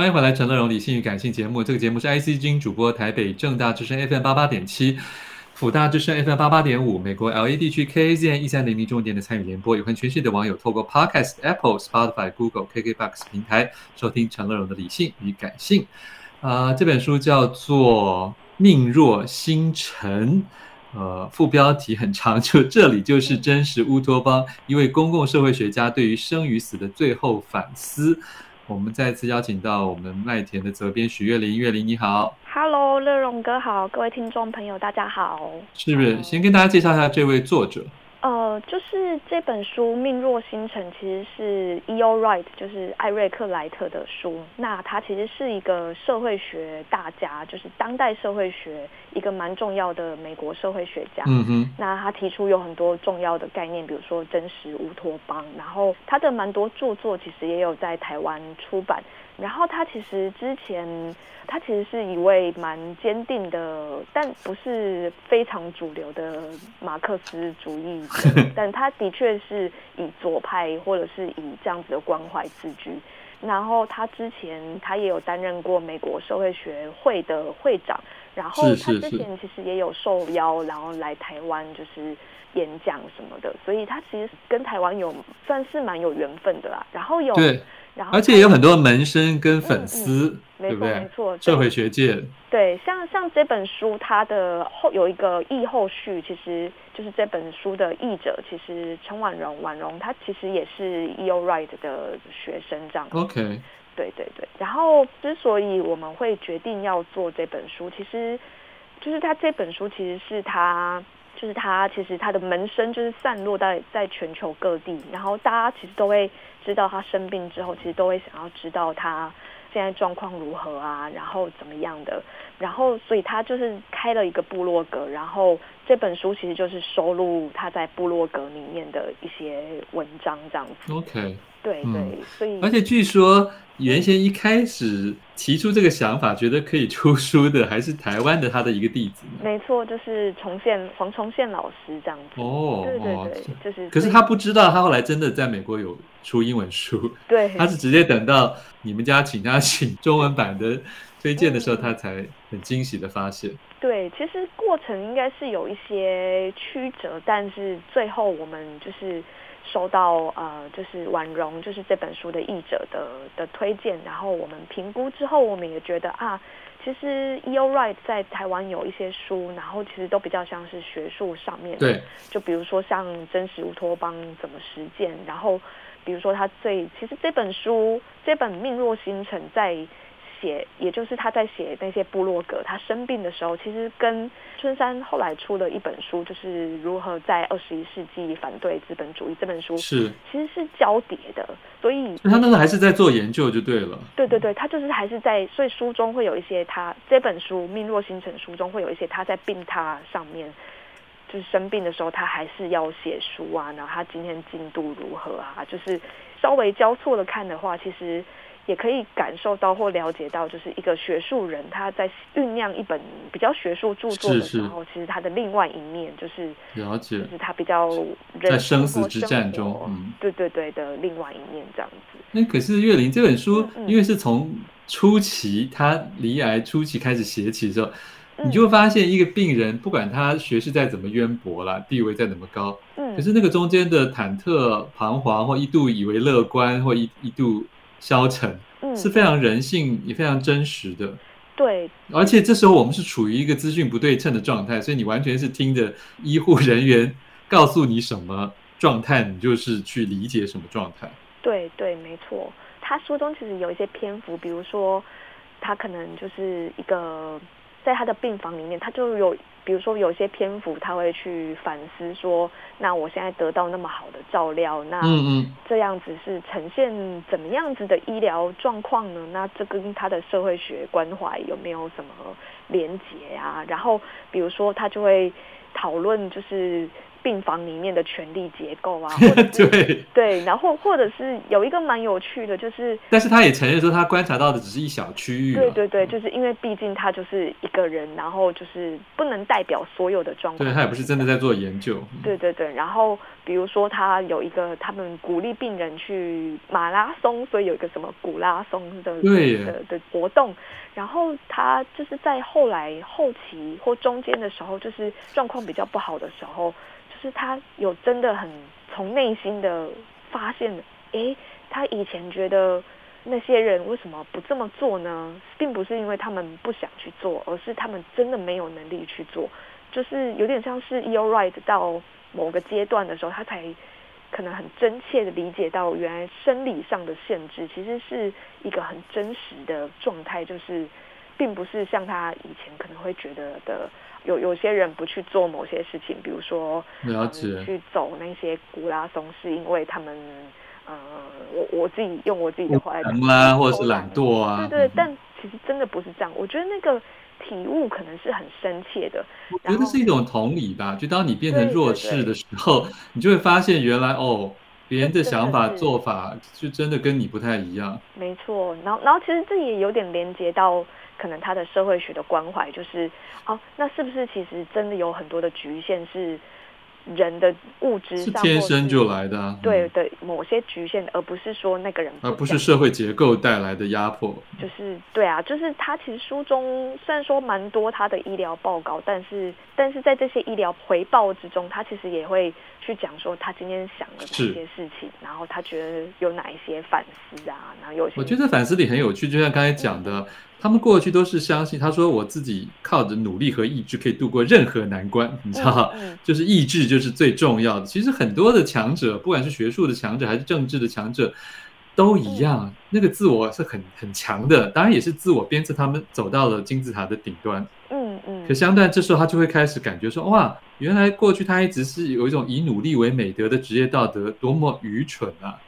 欢迎回来，陈乐融理性与感性节目。这个节目是 IC 之音主播，台北正大之声 FM 八八点七，辅大之声 FM 八八点五，美国 LA 地区 KAZN 一三零零重点的参与联播。有看全世界的网友透过 Podcast、Apple、Spotify、Google、KKBox 平台收听陈乐融的理性与感性。啊、这本书叫做《命若星辰》，呃，副标题很长，就这里就是真实乌托邦，一位公共社会学家对于生与死的最后反思。我们再次邀请到我们麦田的责编许月玲，月玲你好，Hello，乐荣哥好，各位听众朋友大家好，是不是？先跟大家介绍一下这位作者。呃，就是这本书《命若星辰》其实是 E.O. Wright，就是艾瑞克莱特的书。那他其实是一个社会学大家，就是当代社会学一个蛮重要的美国社会学家。嗯哼。那他提出有很多重要的概念，比如说真实乌托邦。然后他的蛮多著作其实也有在台湾出版。然后他其实之前，他其实是一位蛮坚定的，但不是非常主流的马克思主义者，但他的确是以左派或者是以这样子的关怀自居。然后他之前他也有担任过美国社会学会的会长，然后他之前其实也有受邀，然后来台湾就是演讲什么的，所以他其实跟台湾有算是蛮有缘分的啦。然后有。而且也有很多门生跟粉丝，嗯嗯、对不对？没错，社会学界。对，像像这本书，它的后有一个译后续，其实就是这本书的译者，其实陈婉容，婉容她其实也是 E.O. Wright 的学生，这样。OK。对对对。然后，之所以我们会决定要做这本书，其实就是他这本书其实是他。就是他，其实他的门生就是散落在在全球各地，然后大家其实都会知道他生病之后，其实都会想要知道他现在状况如何啊，然后怎么样的，然后所以他就是开了一个部落格，然后这本书其实就是收录他在部落格里面的一些文章这样子。OK。对对，嗯、所以而且据说原先一开始提出这个想法，觉得可以出书的，还是台湾的他的一个弟子。没错，就是重宪黄重宪老师这样子。哦，对对对，哦、就是。可是他不知道，他后来真的在美国有出英文书。对，他是直接等到你们家请他请中文版的推荐的时候，他才很惊喜的发现。对，其实过程应该是有一些曲折，但是最后我们就是。收到呃，就是婉容，就是这本书的译者的的推荐，然后我们评估之后，我们也觉得啊，其实 E.O. Wright 在台湾有一些书，然后其实都比较像是学术上面的，对，就比如说像真实乌托邦怎么实践，然后比如说他最其实这本书这本命若星辰在。写，也就是他在写那些部落格，他生病的时候，其实跟春山后来出的一本书，就是如何在二十一世纪反对资本主义这本书，是其实是交叠的，所以他那时候还是在做研究就对了。对对对，他就是还是在，所以书中会有一些他这本书《命若星辰》书中会有一些他在病榻上面，就是生病的时候，他还是要写书啊，然后他今天进度如何啊，就是稍微交错的看的话，其实。也可以感受到或了解到，就是一个学术人他在酝酿一本比较学术著作的时候，其实他的另外一面就是了解，就是他比较在生死之战中，嗯，对对对的另外一面这样子。那可是岳林这本书，因为是从初期他离癌初期开始写起的时候，你就会发现一个病人，不管他学识再怎么渊博啦，地位再怎么高，嗯，可是那个中间的忐忑、彷徨，或一度以为乐观，或一一度。消沉，嗯，是非常人性也非常真实的，对。而且这时候我们是处于一个资讯不对称的状态，所以你完全是听着医护人员告诉你什么状态，你就是去理解什么状态。对对，没错。他书中其实有一些篇幅，比如说他可能就是一个在他的病房里面，他就有。比如说，有些篇幅他会去反思说，那我现在得到那么好的照料，那这样子是呈现怎么样子的医疗状况呢？那这跟他的社会学关怀有没有什么连结啊？然后，比如说他就会讨论，就是病房里面的权力结构啊，对。对，然后或者是有一个蛮有趣的，就是，但是他也承认说他观察到的只是一小区域，对对对，就是因为毕竟他就是一个人，然后就是不能代表所有的状况，对，他也不是真的在做研究，对对对，然后比如说他有一个他们鼓励病人去马拉松，所以有一个什么古拉松的对的的活动，然后他就是在后来后期或中间的时候，就是状况比较不好的时候。是他有真的很从内心的发现，诶，他以前觉得那些人为什么不这么做呢？并不是因为他们不想去做，而是他们真的没有能力去做。就是有点像是 E.O. Wright 到某个阶段的时候，他才可能很真切的理解到，原来生理上的限制其实是一个很真实的状态，就是并不是像他以前可能会觉得的。有有些人不去做某些事情，比如说了解、嗯、去走那些古拉松，是因为他们，呃，我我自己用我自己的话来讲，啦，或者是懒惰啊，对对，但其实真的不是这样。我觉得那个体悟可能是很深切的。我觉得是一种同理吧，就当你变成弱势的时候，你就会发现原来哦，别人的想法做法就真的跟你不太一样。没错，然后然后其实这也有点连接到。可能他的社会学的关怀就是，哦，那是不是其实真的有很多的局限是人的物质上是天生就来的，啊，对对，某些局限，而不是说那个人，而不是社会结构带来的压迫。就是对啊，就是他其实书中虽然说蛮多他的医疗报告，但是但是在这些医疗回报之中，他其实也会去讲说他今天想了哪些事情，然后他觉得有哪一些反思啊，然后有些我觉得反思里很有趣，就像刚才讲的。嗯他们过去都是相信，他说我自己靠着努力和意志可以度过任何难关，你知道，嗯嗯、就是意志就是最重要的。其实很多的强者，不管是学术的强者还是政治的强者，都一样，嗯、那个自我是很很强的，当然也是自我鞭策他们走到了金字塔的顶端。嗯嗯。可相对这时候，他就会开始感觉说，哇，原来过去他一直是有一种以努力为美德的职业道德，多么愚蠢啊！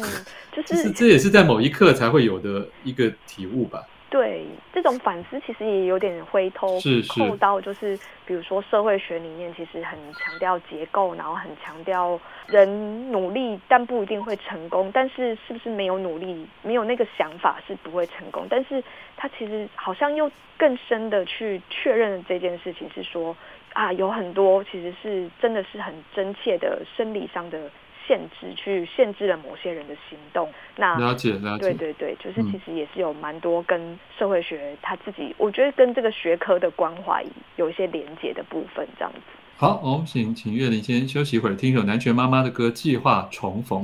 嗯，就是这也是在某一刻才会有的一个体悟吧。对，这种反思其实也有点回头扣到，就是比如说社会学里面其实很强调结构，然后很强调人努力但不一定会成功，但是是不是没有努力，没有那个想法是不会成功？但是他其实好像又更深的去确认这件事情，是说啊，有很多其实是真的是很真切的生理上的。限制去限制了某些人的行动，那了解了解，对对对，就是其实也是有蛮多跟社会学他自己，嗯、我觉得跟这个学科的关怀有一些连接的部分，这样子。好，我们请请岳林先休息一会儿，听一首南拳妈妈的歌《计划重逢》。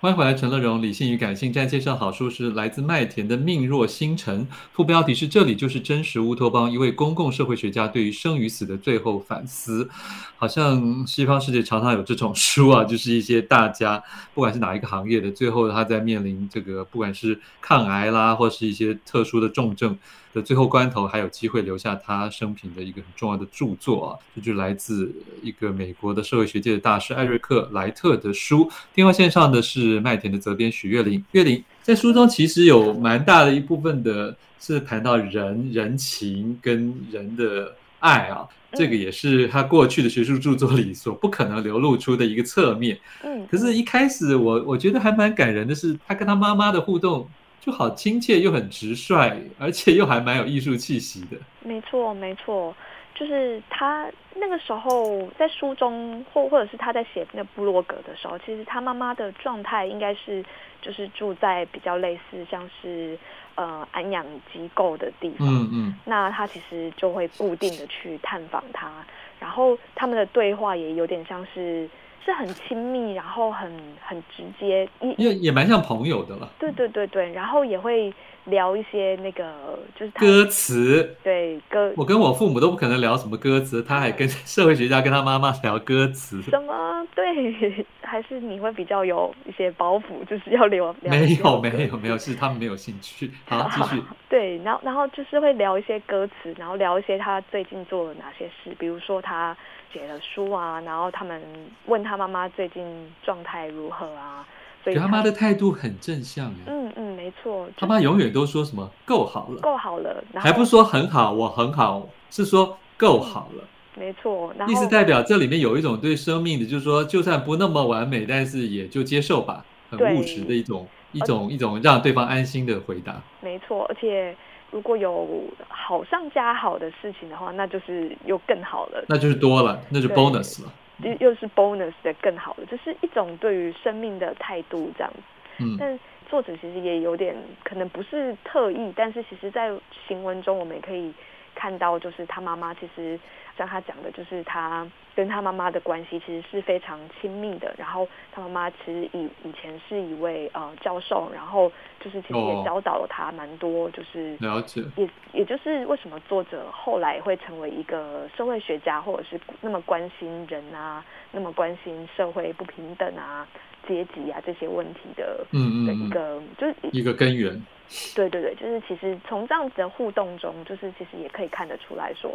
欢迎回来，陈乐荣。理性与感性，在介绍好书是来自麦田的《命若星辰》，副标题是“这里就是真实乌托邦”，一位公共社会学家对于生与死的最后反思。好像西方世界常常有这种书啊，就是一些大家，不管是哪一个行业的，最后他在面临这个，不管是抗癌啦，或是一些特殊的重症。的最后关头，还有机会留下他生平的一个很重要的著作啊，这就是来自一个美国的社会学界的大师艾瑞克莱特的书。电话线上的是麦田的责编许月玲。月玲在书中其实有蛮大的一部分的是谈到人人情跟人的爱啊，这个也是他过去的学术著作里所不可能流露出的一个侧面。嗯，可是，一开始我我觉得还蛮感人的是他跟他妈妈的互动。就好亲切又很直率，而且又还蛮有艺术气息的。没错，没错，就是他那个时候在书中，或或者是他在写那部落格的时候，其实他妈妈的状态应该是就是住在比较类似像是呃安养机构的地方。嗯嗯。那他其实就会固定的去探访他，然后他们的对话也有点像是。是很亲密，然后很很直接，也也蛮像朋友的了。对对对对，然后也会聊一些那个就是歌词，对歌。我跟我父母都不可能聊什么歌词，他还跟社会学家跟他妈妈聊歌词。什么？对，还是你会比较有一些包袱，就是要聊。没有没有没有，是他们没有兴趣。好，继续。对，然后然后就是会聊一些歌词，然后聊一些他最近做了哪些事，比如说他。写了书啊，然后他们问他妈妈最近状态如何啊，所以他，妈的态度很正向。嗯嗯，没错，他妈永远都说什么够好了，够好了，还不说很好，我很好，是说够好了。嗯没错。然后意思代表这里面有一种对生命的，就是说，就算不那么完美，但是也就接受吧，很务实的一种一种一种让对方安心的回答。没错，而且如果有好上加好的事情的话，那就是又更好了，那就是多了，那就 bonus 了，又又是 bonus 的更好了，就是一种对于生命的态度，这样子。嗯，但。作者其实也有点可能不是特意，但是其实，在行文中我们也可以看到，就是他妈妈其实像他讲的，就是他跟他妈妈的关系其实是非常亲密的。然后他妈妈其实以以前是一位呃教授，然后就是其实也教导了他蛮多，就是了解，也也就是为什么作者后来会成为一个社会学家，或者是那么关心人啊，那么关心社会不平等啊。阶级啊，这些问题的，嗯嗯，的一个就是一个根源。对对对，就是其实从这样子的互动中，就是其实也可以看得出来说，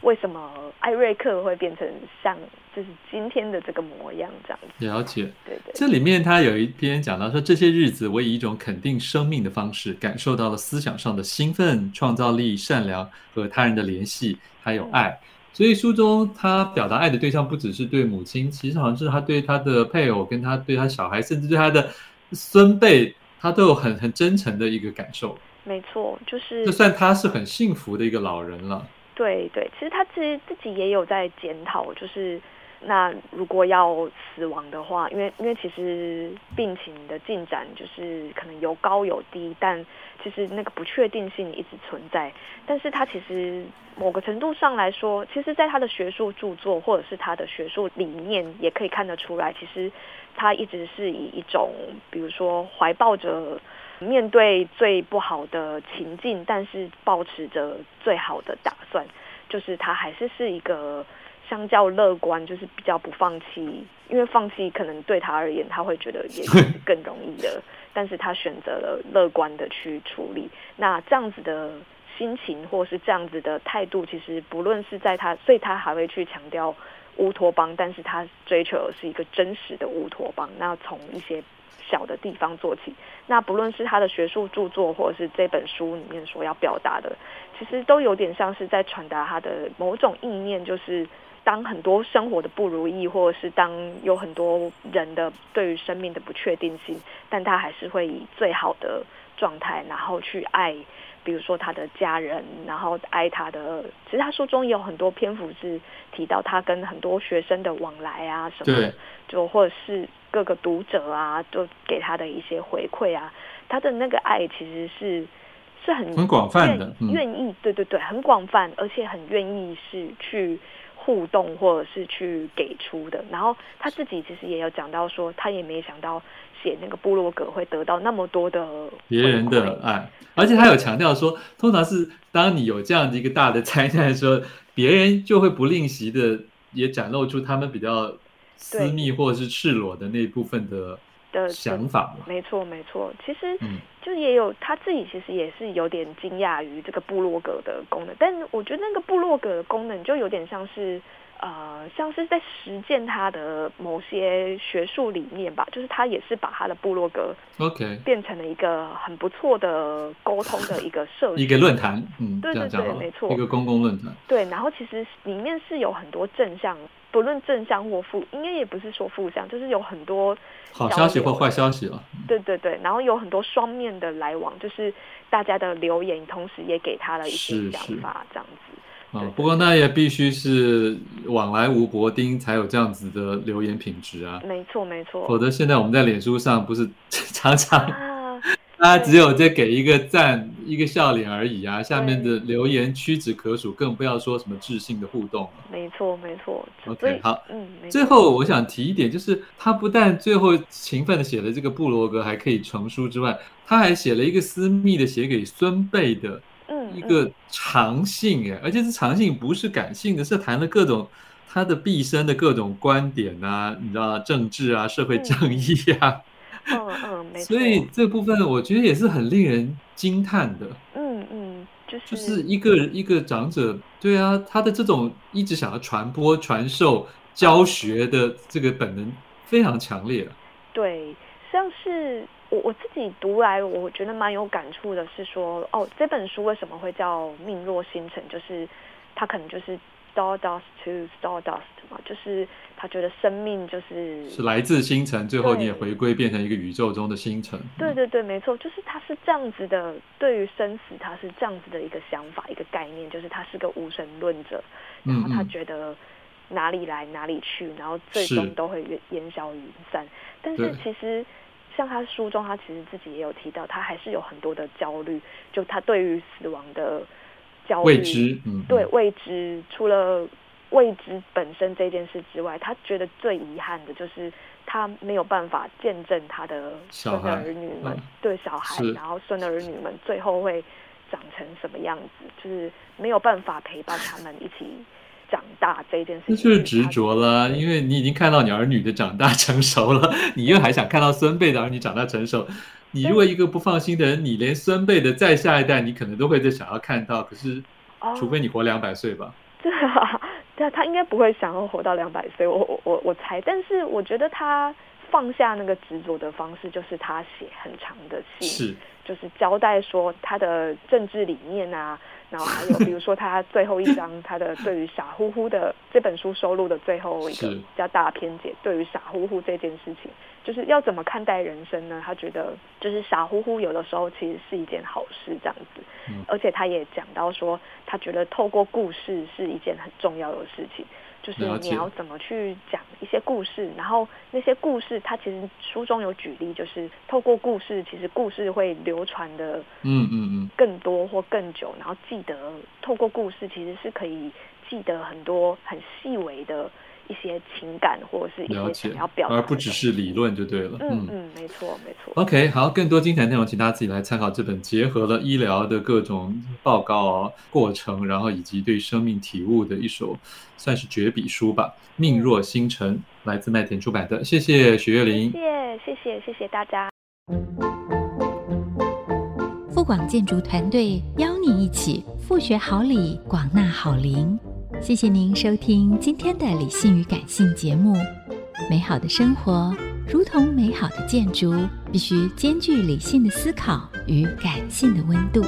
为什么艾瑞克会变成像就是今天的这个模样这样子。了解，对对。这里面他有一篇讲到说，这些日子我以一种肯定生命的方式，感受到了思想上的兴奋、创造力、善良和他人的联系，还有爱。嗯所以书中他表达爱的对象不只是对母亲，其实好像是他对他的配偶，跟他对他小孩，甚至对他的孙辈，他都有很很真诚的一个感受。没错，就是就算他是很幸福的一个老人了。对对，其实他自己自己也有在检讨，就是。那如果要死亡的话，因为因为其实病情的进展就是可能有高有低，但其实那个不确定性一直存在。但是他其实某个程度上来说，其实在他的学术著作或者是他的学术理念，也可以看得出来，其实他一直是以一种，比如说怀抱着面对最不好的情境，但是保持着最好的打算，就是他还是是一个。相较乐观，就是比较不放弃，因为放弃可能对他而言，他会觉得也是更容易的。但是他选择了乐观的去处理。那这样子的心情，或是这样子的态度，其实不论是在他，所以他还会去强调乌托邦，但是他追求的是一个真实的乌托邦。那从一些小的地方做起，那不论是他的学术著作，或者是这本书里面所要表达的，其实都有点像是在传达他的某种意念，就是。当很多生活的不如意，或者是当有很多人的对于生命的不确定性，但他还是会以最好的状态，然后去爱，比如说他的家人，然后爱他的。其实他书中也有很多篇幅是提到他跟很多学生的往来啊什么的，就或者是各个读者啊，都给他的一些回馈啊，他的那个爱其实是是很很广泛的，愿意，对对对，很广泛，而且很愿意是去。互动或者是去给出的，然后他自己其实也有讲到说，他也没想到写那个部落格会得到那么多的别人的爱，而且他有强调说，通常是当你有这样的一个大的灾难的时候，别人就会不吝惜的也展露出他们比较私密或者是赤裸的那一部分的。的想法，没错没错，其实就也有他自己，其实也是有点惊讶于这个部落格的功能，但我觉得那个部落格的功能就有点像是。呃，像是在实践他的某些学术理念吧，就是他也是把他的部落格，OK，变成了一个很不错的沟通的一个社 一个论坛，嗯，对对对，没错，一个公共论坛。对，然后其实里面是有很多正向，不论正向或负，应该也不是说负向，就是有很多好消息或坏消息了。对对对，然后有很多双面的来往，就是大家的留言，同时也给他了一些想法，这样子。啊，不过那也必须是往来无薄丁才有这样子的留言品质啊。没错没错，否则现在我们在脸书上不是 常常，大家只有在给一个赞一个笑脸而已啊，下面的留言屈指可数，更不要说什么智性的互动。没错没错。OK 好，嗯，最后我想提一点，就是他不但最后勤奋的写了这个布罗格还可以成书之外，他还写了一个私密的写给孙辈的。一个长性哎，而且是长性，不是感性的，是谈了各种他的毕生的各种观点啊，你知道政治啊，社会正义啊，嗯嗯，没错。所以这部分我觉得也是很令人惊叹的。嗯嗯，就是就是一个一个长者，对啊，他的这种一直想要传播、传授、教学的这个本能非常强烈。对，像是。我我自己读来，我觉得蛮有感触的，是说，哦，这本书为什么会叫命若星辰？就是他可能就是 stardust to stardust 嘛，就是他觉得生命就是是来自星辰，最后你也回归变成一个宇宙中的星辰。对对对，没错，就是他是这样子的，对于生死他是这样子的一个想法，一个概念，就是他是个无神论者，然后他觉得哪里来哪里去，然后最终都会烟消云散。但是其实像他书中，他其实自己也有提到，他还是有很多的焦虑，就他对于死亡的。焦虑，未知，嗯，对未知，除了未知本身这件事之外，他觉得最遗憾的就是他没有办法见证他的孙儿女们，嗯、对小孩，然后孙儿女们最后会长成什么样子，就是没有办法陪伴他们一起长大这件事情，那就是执着了，因为你已经看到你儿女的长大成熟了，你又还想看到孙辈的儿女长大成熟。你如果一个不放心的人，你连孙辈的再下一代，你可能都会在想要看到。可是，除非你活两百岁吧。对啊，对啊，他应该不会想要活到两百岁。我我我我猜，但是我觉得他放下那个执着的方式，就是他写很长的信，是，就是交代说他的政治理念啊。然后还有，比如说他最后一章，他的对于傻乎乎的这本书收录的最后一个比较大的篇节，对于傻乎乎这件事情，就是要怎么看待人生呢？他觉得就是傻乎乎有的时候其实是一件好事，这样子。而且他也讲到说，他觉得透过故事是一件很重要的事情。就是你要怎么去讲一些故事，然后那些故事，它其实书中有举例，就是透过故事，其实故事会流传的，嗯嗯嗯，更多或更久，然后记得透过故事，其实是可以记得很多很细微的。一些情感或者是一些想要表达，而不只是理论就对了。嗯嗯，没错没错。OK，好，更多精彩内容，请大家自己来参考这本结合了医疗的各种报告过程，然后以及对生命体悟的一首算是绝笔书吧。命若星辰，来自麦田出版的。谢谢许月玲，谢谢谢谢谢谢大家。富广建筑团队邀你一起复学好礼，广纳好邻。谢谢您收听今天的理性与感性节目。美好的生活如同美好的建筑，必须兼具理性的思考与感性的温度。